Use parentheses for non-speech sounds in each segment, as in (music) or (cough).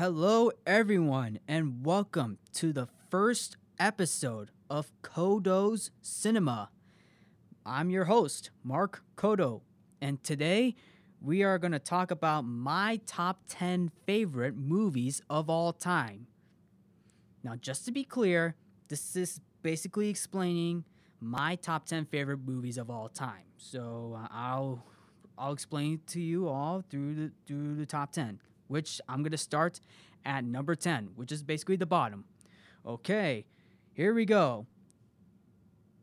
Hello, everyone, and welcome to the first episode of Codo's Cinema. I'm your host, Mark Codo, and today we are going to talk about my top 10 favorite movies of all time. Now, just to be clear, this is basically explaining my top 10 favorite movies of all time. So uh, I'll I'll explain to you all through the through the top 10, which I'm going to start at number 10, which is basically the bottom. Okay, here we go.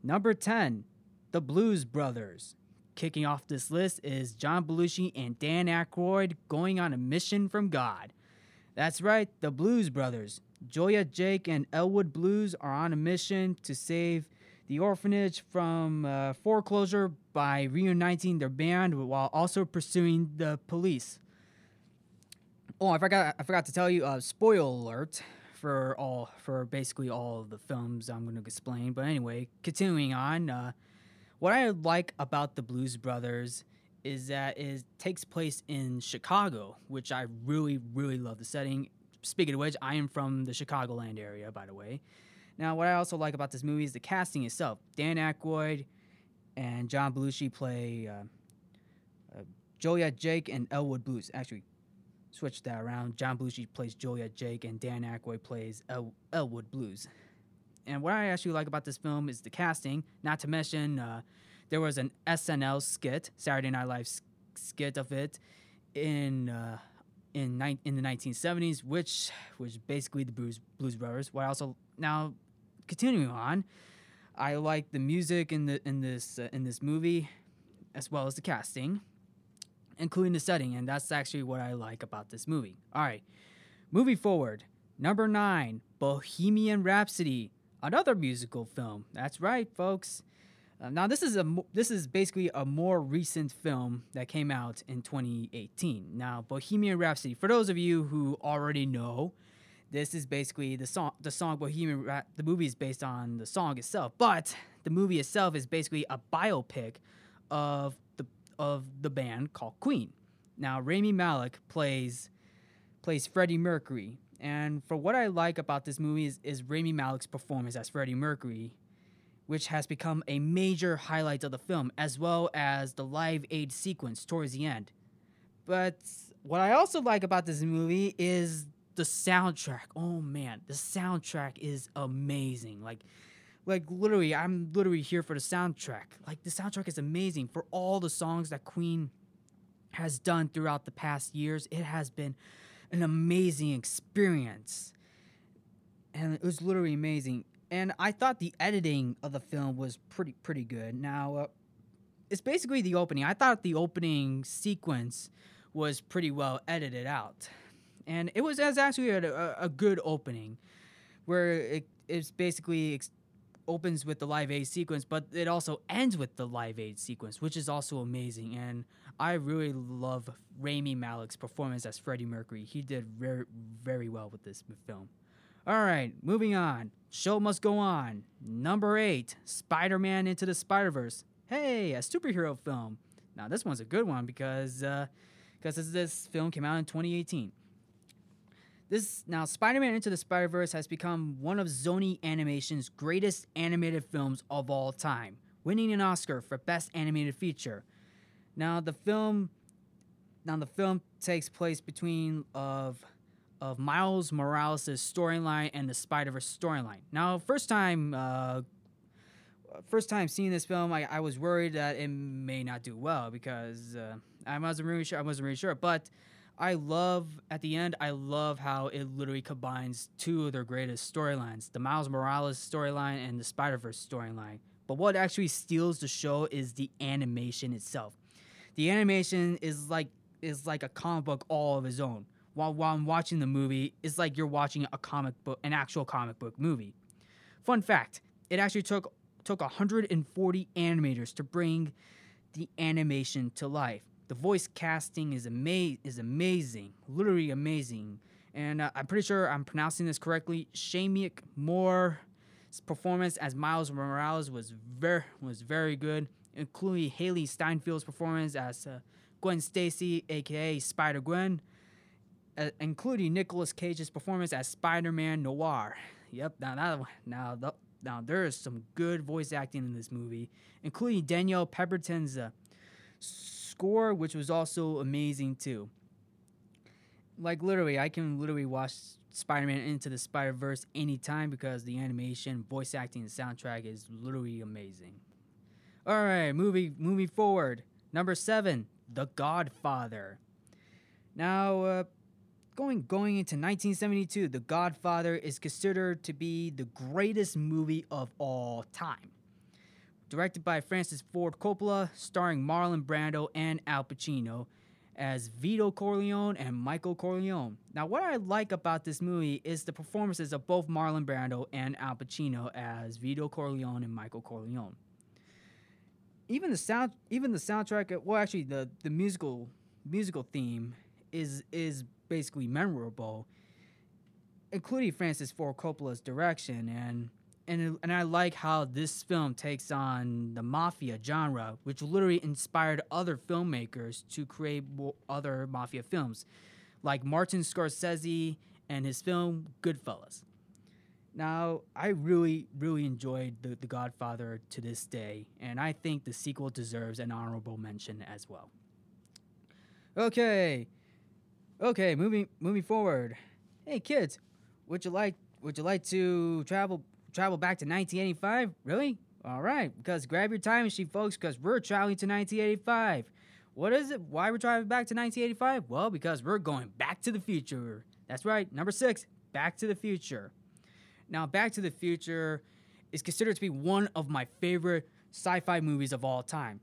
Number 10, The Blues Brothers. Kicking off this list is John Belushi and Dan Aykroyd going on a mission from God. That's right, the Blues Brothers. Joliet Jake and Elwood Blues are on a mission to save the orphanage from uh, foreclosure by reuniting their band while also pursuing the police. Oh, I forgot I forgot to tell you uh, spoiler alert for all for basically all of the films I'm going to explain. But anyway, continuing on, uh, what I like about the Blues Brothers is that it takes place in Chicago, which I really really love the setting. Speaking of which, I am from the Chicagoland area, by the way. Now, what I also like about this movie is the casting itself. Dan Aykroyd and John Belushi play uh, uh, Joliet Jake and Elwood Blues. Actually, switch that around. John Belushi plays Joliet Jake and Dan Aykroyd plays El- Elwood Blues. And what I actually like about this film is the casting. Not to mention, uh, there was an SNL skit, Saturday Night Live skit of it, in uh, in ni- in the 1970s, which was basically the Blues Blues Brothers. What I also now continuing on, I like the music in the in this uh, in this movie, as well as the casting, including the setting, and that's actually what I like about this movie. All right, moving forward, number nine, Bohemian Rhapsody, another musical film. That's right, folks. Uh, now this is a this is basically a more recent film that came out in 2018. Now Bohemian Rhapsody, for those of you who already know, this is basically the song the song Bohemian Ra- the movie is based on the song itself, but the movie itself is basically a biopic of of the band called Queen. Now Rami Malek plays plays Freddie Mercury, and for what I like about this movie is, is Rami Malek's performance as Freddie Mercury which has become a major highlight of the film, as well as the live aid sequence towards the end. But what I also like about this movie is the soundtrack. Oh man, the soundtrack is amazing. Like like literally I'm literally here for the soundtrack. Like the soundtrack is amazing for all the songs that Queen has done throughout the past years. It has been an amazing experience. And it was literally amazing and I thought the editing of the film was pretty pretty good. Now, uh, it's basically the opening. I thought the opening sequence was pretty well edited out, and it was as actually a, a, good opening, where it it's basically ex- opens with the live aid sequence, but it also ends with the live aid sequence, which is also amazing. And I really love Rami Malek's performance as Freddie Mercury. He did very very well with this film. All right, moving on. Show must go on. Number eight, Spider Man Into the Spider Verse. Hey, a superhero film. Now, this one's a good one because uh, because this film came out in 2018. This now Spider-Man Into the Spider-Verse has become one of Sony Animation's greatest animated films of all time, winning an Oscar for Best Animated Feature. Now the film now the film takes place between of of Miles Morales' storyline and the Spider Verse storyline. Now, first time, uh, first time seeing this film, I, I was worried that it may not do well because uh, I wasn't really sure. I wasn't really sure, but I love at the end. I love how it literally combines two of their greatest storylines: the Miles Morales storyline and the Spider Verse storyline. But what actually steals the show is the animation itself. The animation is like is like a comic book all of its own while, while I'm watching the movie it's like you're watching a comic book, an actual comic book movie. Fun fact: it actually took took 140 animators to bring the animation to life. The voice casting is ama- is amazing, literally amazing. And uh, I'm pretty sure I'm pronouncing this correctly. Shameik Moore's performance as Miles Morales was very was very good, including Hailee Steinfeld's performance as uh, Gwen Stacy, aka Spider Gwen uh, including Nicolas Cage's performance as Spider-Man Noir. Yep, now that now the, now there is some good voice acting in this movie, including Daniel Pemberton's uh, score, which was also amazing too. Like literally, I can literally watch Spider-Man Into the Spider-Verse anytime because the animation, voice acting, and soundtrack is literally amazing. All right, moving moving forward. Number seven, The Godfather. Now, uh, going going into 1972, The Godfather is considered to be the greatest movie of all time. Directed by Francis Ford Coppola, starring Marlon Brando and Al Pacino as Vito Corleone and Michael Corleone. Now, what I like about this movie is the performances of both Marlon Brando and Al Pacino as Vito Corleone and Michael Corleone. Even the sound, even the soundtrack. Uh, well, actually, the the musical musical theme is is basically memorable, including Francis Ford Coppola's direction and. And, and I like how this film takes on the mafia genre, which literally inspired other filmmakers to create other mafia films, like Martin Scorsese and his film Goodfellas. Now, I really, really enjoyed the, the Godfather to this day, and I think the sequel deserves an honorable mention as well. Okay, Okay, moving moving forward. Hey kids, would you like would you like to travel travel back to 1985? Really? All right, because grab your time machine, folks, because we're traveling to 1985. What is it? Why we're driving back to 1985? Well, because we're going back to the future. That's right, number six, Back to the Future. Now, Back to the Future is considered to be one of my favorite sci-fi movies of all time.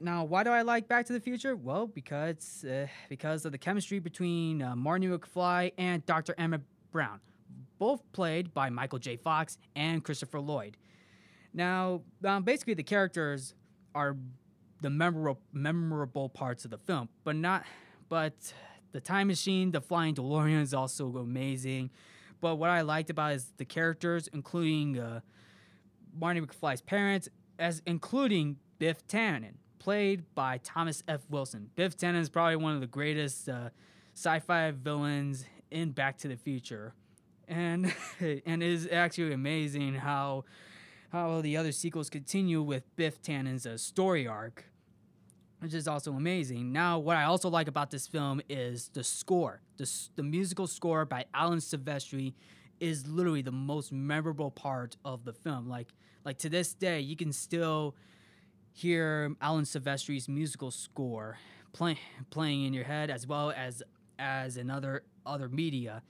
Now, why do I like Back to the Future? Well, because uh, because of the chemistry between uh, Marty McFly and Dr. Emmett Brown, both played by Michael J. Fox and Christopher Lloyd. Now, um, basically, the characters are the memorable memorable parts of the film, but not but the time machine, the flying DeLorean is also amazing. But what I liked about is the characters, including uh, Marty McFly's parents, as including Biff Tannen played by Thomas F. Wilson. Biff Tannen is probably one of the greatest uh, sci-fi villains in Back to the Future, and (laughs) and it is actually amazing how how the other sequels continue with Biff Tannen's uh, story arc, which is also amazing. Now, what I also like about this film is the score. The, the musical score by Alan Silvestri is literally the most memorable part of the film. Like like to this day, you can still hear Alan Silvestri's musical score play, playing in your head as well as as in other other media.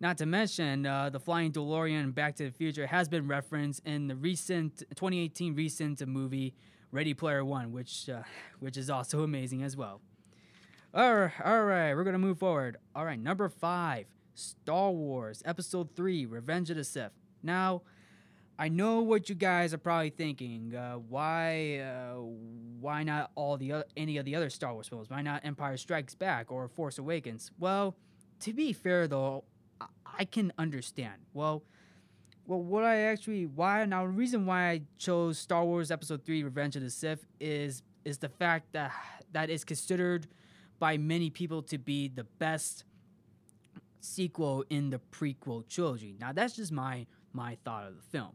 Not to mention, uh, the Flying DeLorean Back to the Future has been referenced in the recent 2018 recent movie Ready Player One, which uh, which is also (laughs) amazing as well. All right, we're gonna move forward. All right, number five, Star Wars Episode Three: Revenge of the Sith. Now, I know what you guys are probably thinking. Uh, why, uh, why not all the any of the other Star Wars films? Why not Empire Strikes Back or Force Awakens? Well, to be fair though, I, can understand. Well, well, what I actually why now the reason why I chose Star Wars Episode Three: Revenge of the Sith is is the fact that that is considered by many people to be the best sequel in the prequel trilogy. Now that's just my my thought of the film.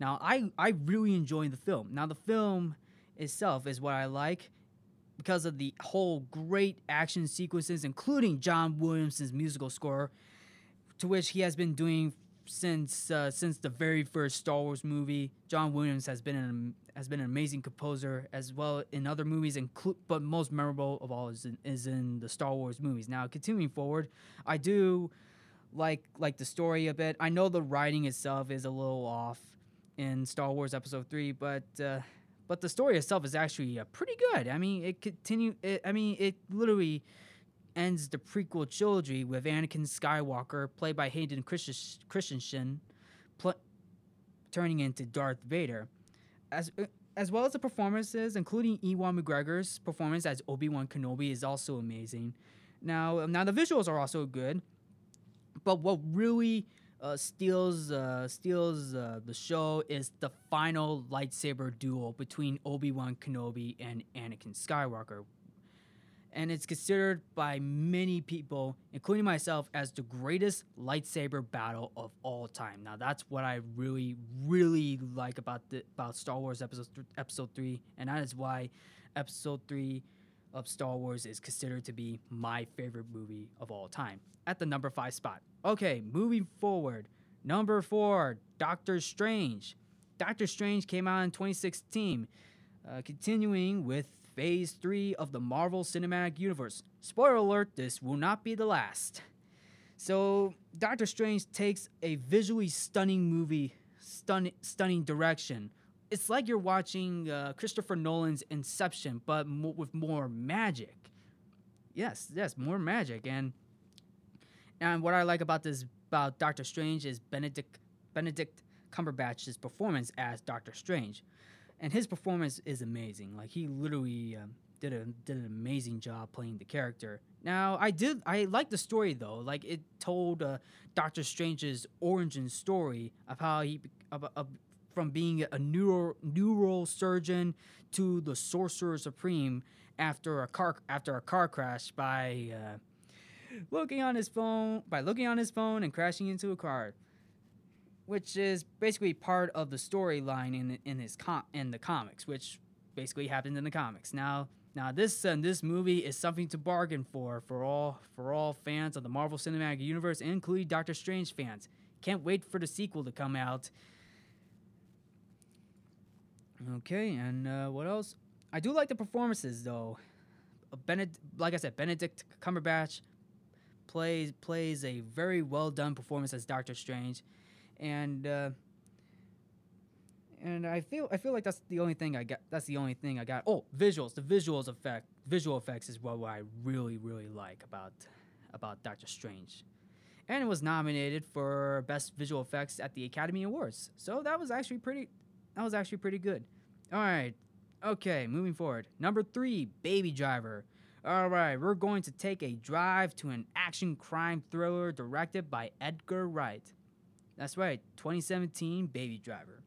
Now, I, I really enjoy the film. Now, the film itself is what I like because of the whole great action sequences, including John Williams' musical score, to which he has been doing since uh, since the very first Star Wars movie. John Williams has been an has been an amazing composer as well in other movies, inclu- but most memorable of all is in, is in the Star Wars movies. Now, continuing forward, I do like like the story a bit. I know the writing itself is a little off in Star Wars Episode Three, but uh, but the story itself is actually uh, pretty good. I mean, it continue. It, I mean, it literally ends the prequel trilogy with Anakin Skywalker, played by Hayden Christensen, pl- turning into Darth Vader, as uh, as well as the performances, including Ewan McGregor's performance as Obi Wan Kenobi, is also amazing. Now, now the visuals are also good, but what really uh, steals uh, steals uh, the show is the final lightsaber duel between Obi Wan Kenobi and Anakin Skywalker. And it's considered by many people, including myself, as the greatest lightsaber battle of all time. Now, that's what I really, really like about the about Star Wars episode th- episode three, and that is why episode three of Star Wars is considered to be my favorite movie of all time at the number five spot. Okay, moving forward, number four, Doctor Strange. Doctor Strange came out in 2016, uh, continuing with Phase 3 of the Marvel Cinematic Universe. Spoiler alert, this will not be the last. So, Doctor Strange takes a visually stunning movie, stun- stunning direction. It's like you're watching uh, Christopher Nolan's Inception, but with more magic. Yes, yes, more magic. And and what I like about this about Doctor Strange is Benedict Benedict Cumberbatch's performance as Doctor Strange and his performance is amazing. Like he literally um, did a did an amazing job playing the character. Now I did I like the story though. Like it told uh, Doctor Strange's origin story of how he of, of, from being a neuro neural surgeon to the sorcerer supreme after a car after a car crash by uh, looking on his phone by looking on his phone and crashing into a car which is basically part of the storyline in in his com- in the comics, which basically happened in the comics. Now, now this uh, this movie is something to bargain for for all for all fans of the Marvel Cinematic Universe, including Doctor Strange fans. Can't wait for the sequel to come out. Okay, and uh, what else? I do like the performances though. Benedict, like I said, Benedict Cumberbatch plays plays a very well done performance as Doctor Strange and uh, and I feel I feel like that's the only thing I got. That's the only thing I got. Oh, visuals. The visuals effect, visual effects is what I really really like about about Doctor Strange, and it was nominated for best visual effects at the Academy Awards. So that was actually pretty. That was actually pretty good. All right. Okay, moving forward. Number three, Baby Driver. All right, we're going to take a drive to an action crime thriller directed by Edgar Wright. That's right, 2017 Baby Driver.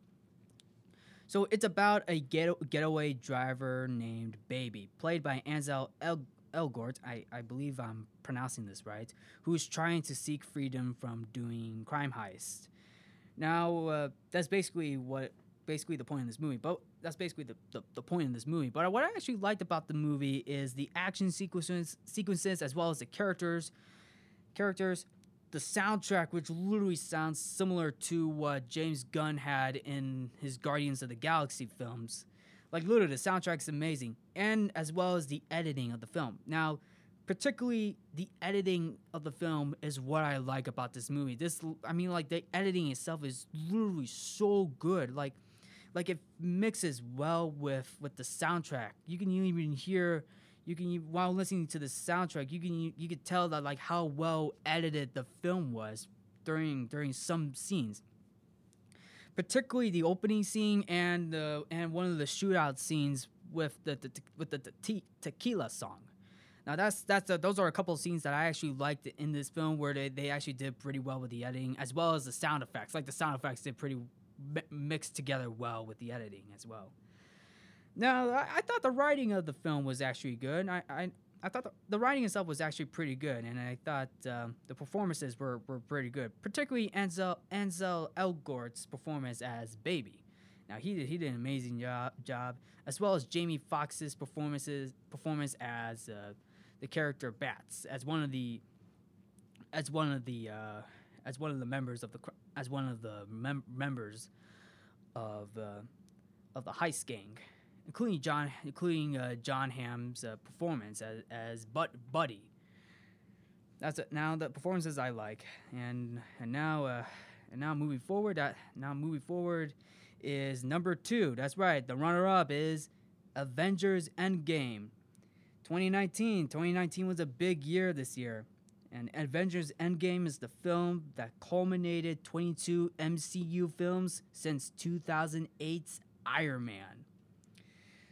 So it's about a get- getaway driver named Baby, played by Ansel El- Elgort. I-, I believe I'm pronouncing this right. Who's trying to seek freedom from doing crime heists. Now, uh, that's basically what basically the point of this movie. But that's basically the, the, the point in this movie. But what I actually liked about the movie is the action sequences, sequences as well as the characters. Characters, the soundtrack, which literally sounds similar to what James Gunn had in his Guardians of the Galaxy films. Like literally, the soundtrack's amazing, and as well as the editing of the film. Now, particularly the editing of the film is what I like about this movie. This, I mean, like the editing itself is literally so good. Like, like it mixes well with with the soundtrack. You can even hear you can while listening to the soundtrack, you can you, you could tell that like how well edited the film was during during some scenes. Particularly the opening scene and the and one of the shootout scenes with the, the with the, te- tequila song. Now that's that's a, those are a couple of scenes that I actually liked in this film where they, they actually did pretty well with the editing as well as the sound effects. Like the sound effects did pretty mi- mixed together well with the editing as well. Now, I, I, thought the writing of the film was actually good. I, I, I thought the, the writing itself was actually pretty good, and I thought um, the performances were, were pretty good. Particularly Ansel Ansel Elgort's performance as Baby. Now he did he did an amazing job, job as well as Jamie Foxx's performances performance as uh, the character Bats as one of the as one of the uh, as one of the members of the as one of the mem- members of uh, of the heist gang including John, including uh, Jon Hamm's uh, performance as as but Buddy. That's it. Now the performances I like, and and now uh, and now moving forward, uh, now moving forward is number two. That's right. The runner-up is Avengers Endgame. 2019. 2019 was a big year this year. And Avengers Endgame is the film that culminated 22 MCU films since 2008's Iron Man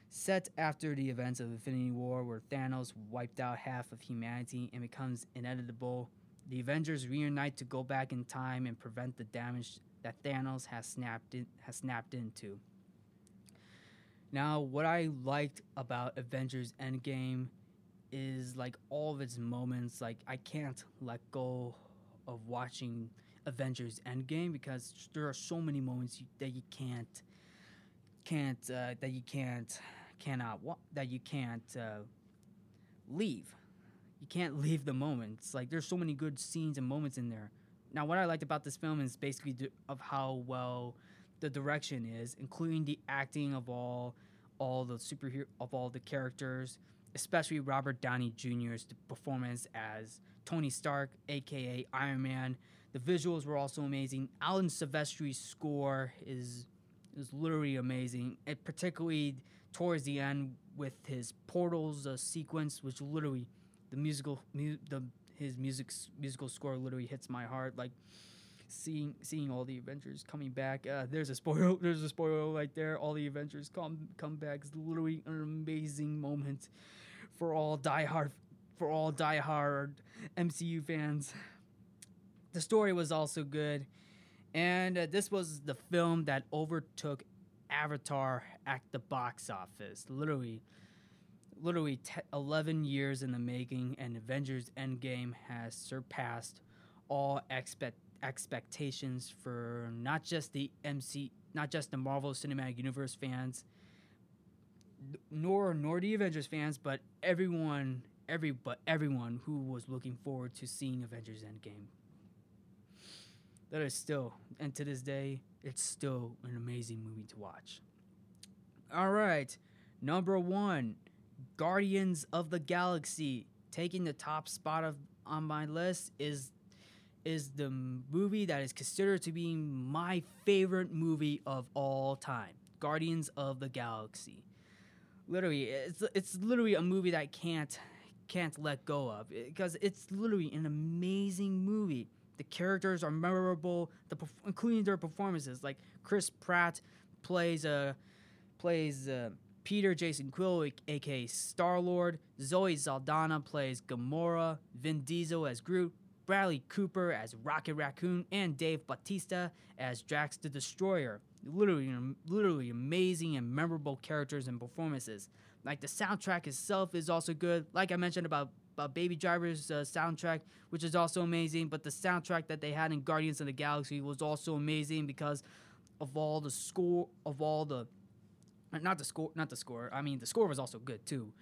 set after the events of Infinity War, where Thanos wiped out half of humanity and becomes inevitable. The Avengers reunite to go back in time and prevent the damage that Thanos has snapped in, has snapped into. Now, what I liked about Avengers Endgame is like all of its moments. Like I can't let go of watching Avengers Endgame because there are so many moments you, that you can't can't uh, that you can't cannot wa- that you can't uh, leave. You can't (laughs) leave the moments. Like there's so many good scenes and moments in there. Now, what I liked about this film is basically d- of how well the direction is, including the acting of all all the superhero of all the characters, especially Robert Downey Jr.'s performance as Tony Stark, aka Iron Man. The visuals were also amazing. Alan Silvestri's score is is literally amazing, and particularly towards the end with his portals uh, sequence, which literally the musical mu- the his music musical score literally hits my heart. Like seeing seeing all the Avengers coming back. Uh, there's a spoiler. (laughs) There's a spoiler right there. All the Avengers come come back. It's literally an amazing moment for all diehard for all diehard MCU fans. The story was also good, and uh, this was the film that overtook Avatar at the box office. Literally, literally te- 11 years in the making, and Avengers Endgame has surpassed all expect expectations for not just the MC, not just the Marvel Cinematic Universe fans, nor nor the Avengers fans, but everyone, every but everyone who was looking forward to seeing Avengers Endgame. That is still, and to this day, it's still an amazing movie to watch. All right, number one, Guardians of the Galaxy, taking the top spot of on my list is is the movie that is considered to be my favorite movie of all time. Guardians of the Galaxy. Literally, it's it's literally a movie that I can't can't let go of because it's literally an amazing movie. The characters are memorable, the including their performances. Like Chris Pratt plays a uh, plays uh, Peter Jason Quill, aka Star Lord. Zoe Saldana plays Gamora. Vin Diesel as Groot. Bradley Cooper as Rocket Raccoon, and Dave Bautista as Drax the Destroyer. Literally, literally amazing and memorable characters and performances. Like the soundtrack itself is also good. Like I mentioned about, about Baby Driver's uh, soundtrack, which is also amazing. But the soundtrack that they had in Guardians of the Galaxy was also amazing because of all the score, of all the, not the score, not the score. I mean, the score was also good too,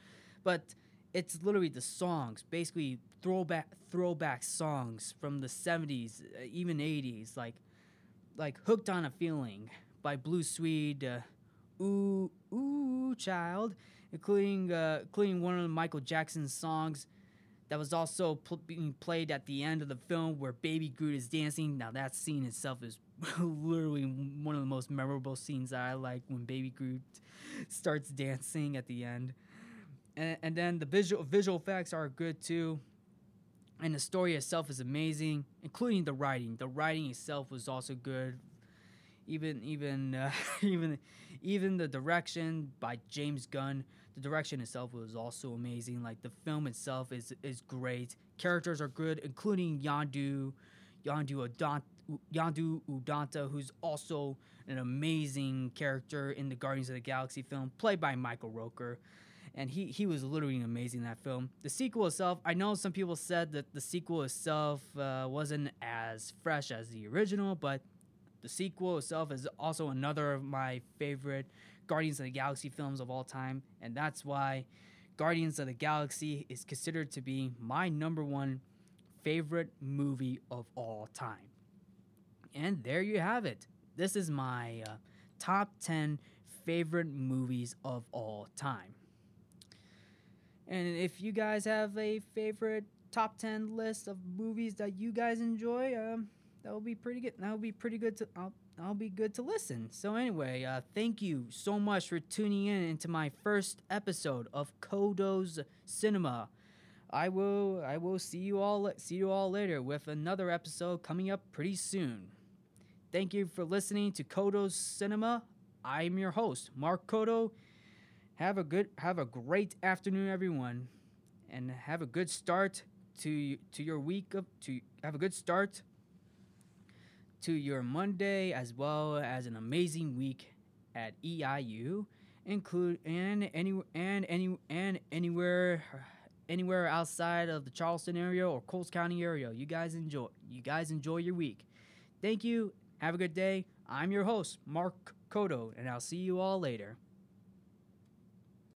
but it's literally the songs, basically throwback throwback songs from the 70s, uh, even 80s, like like "Hooked on a Feeling" by Blue Swede, uh, "Ooh Ooh Child," including uh, including one of Michael Jackson's songs that was also pl- being played at the end of the film where Baby Groot is dancing. Now that scene itself is (laughs) literally one of the most memorable scenes that I like when Baby Groot starts dancing at the end. And, and then the visual visual effects are good too. And the story itself is amazing including the writing. The writing itself was also good. Even even uh, (laughs) even even the direction by James Gunn the direction itself was also amazing like the film itself is is great characters are good including Yondu Yondu Udonta Yondu Udonta who's also an amazing character in the Guardians of the Galaxy film played by Michael Rooker. and he he was literally amazing in that film. The sequel itself, I know some people said that the sequel itself uh, wasn't as fresh as the original, but the sequel itself is also another of my favorite Guardians of the Galaxy films of all time, and that's why Guardians of the Galaxy is considered to be my number one favorite movie of all time. And there you have it. This is my uh, top 10 favorite movies of all time. And if you guys have a favorite top 10 list of movies that you guys enjoy, um, that will be pretty good. That will be pretty good to I'll, I'll be good to listen. So anyway, uh, thank you so much for tuning in into my first episode of Codo's Cinema. I will I will see you all see you all later with another episode coming up pretty soon. Thank you for listening to Codo's Cinema. I'm your host, Mark Codo. Have a good have a great afternoon everyone and have a good start to to your week of to have a good start to your Monday as well as an amazing week at EIU include and any and any and anywhere anywhere outside of the Charleston area or Coles County area. You guys enjoy. You guys enjoy your week. Thank you. Have a good day. I'm your host, Mark Codo, and I'll see you all later.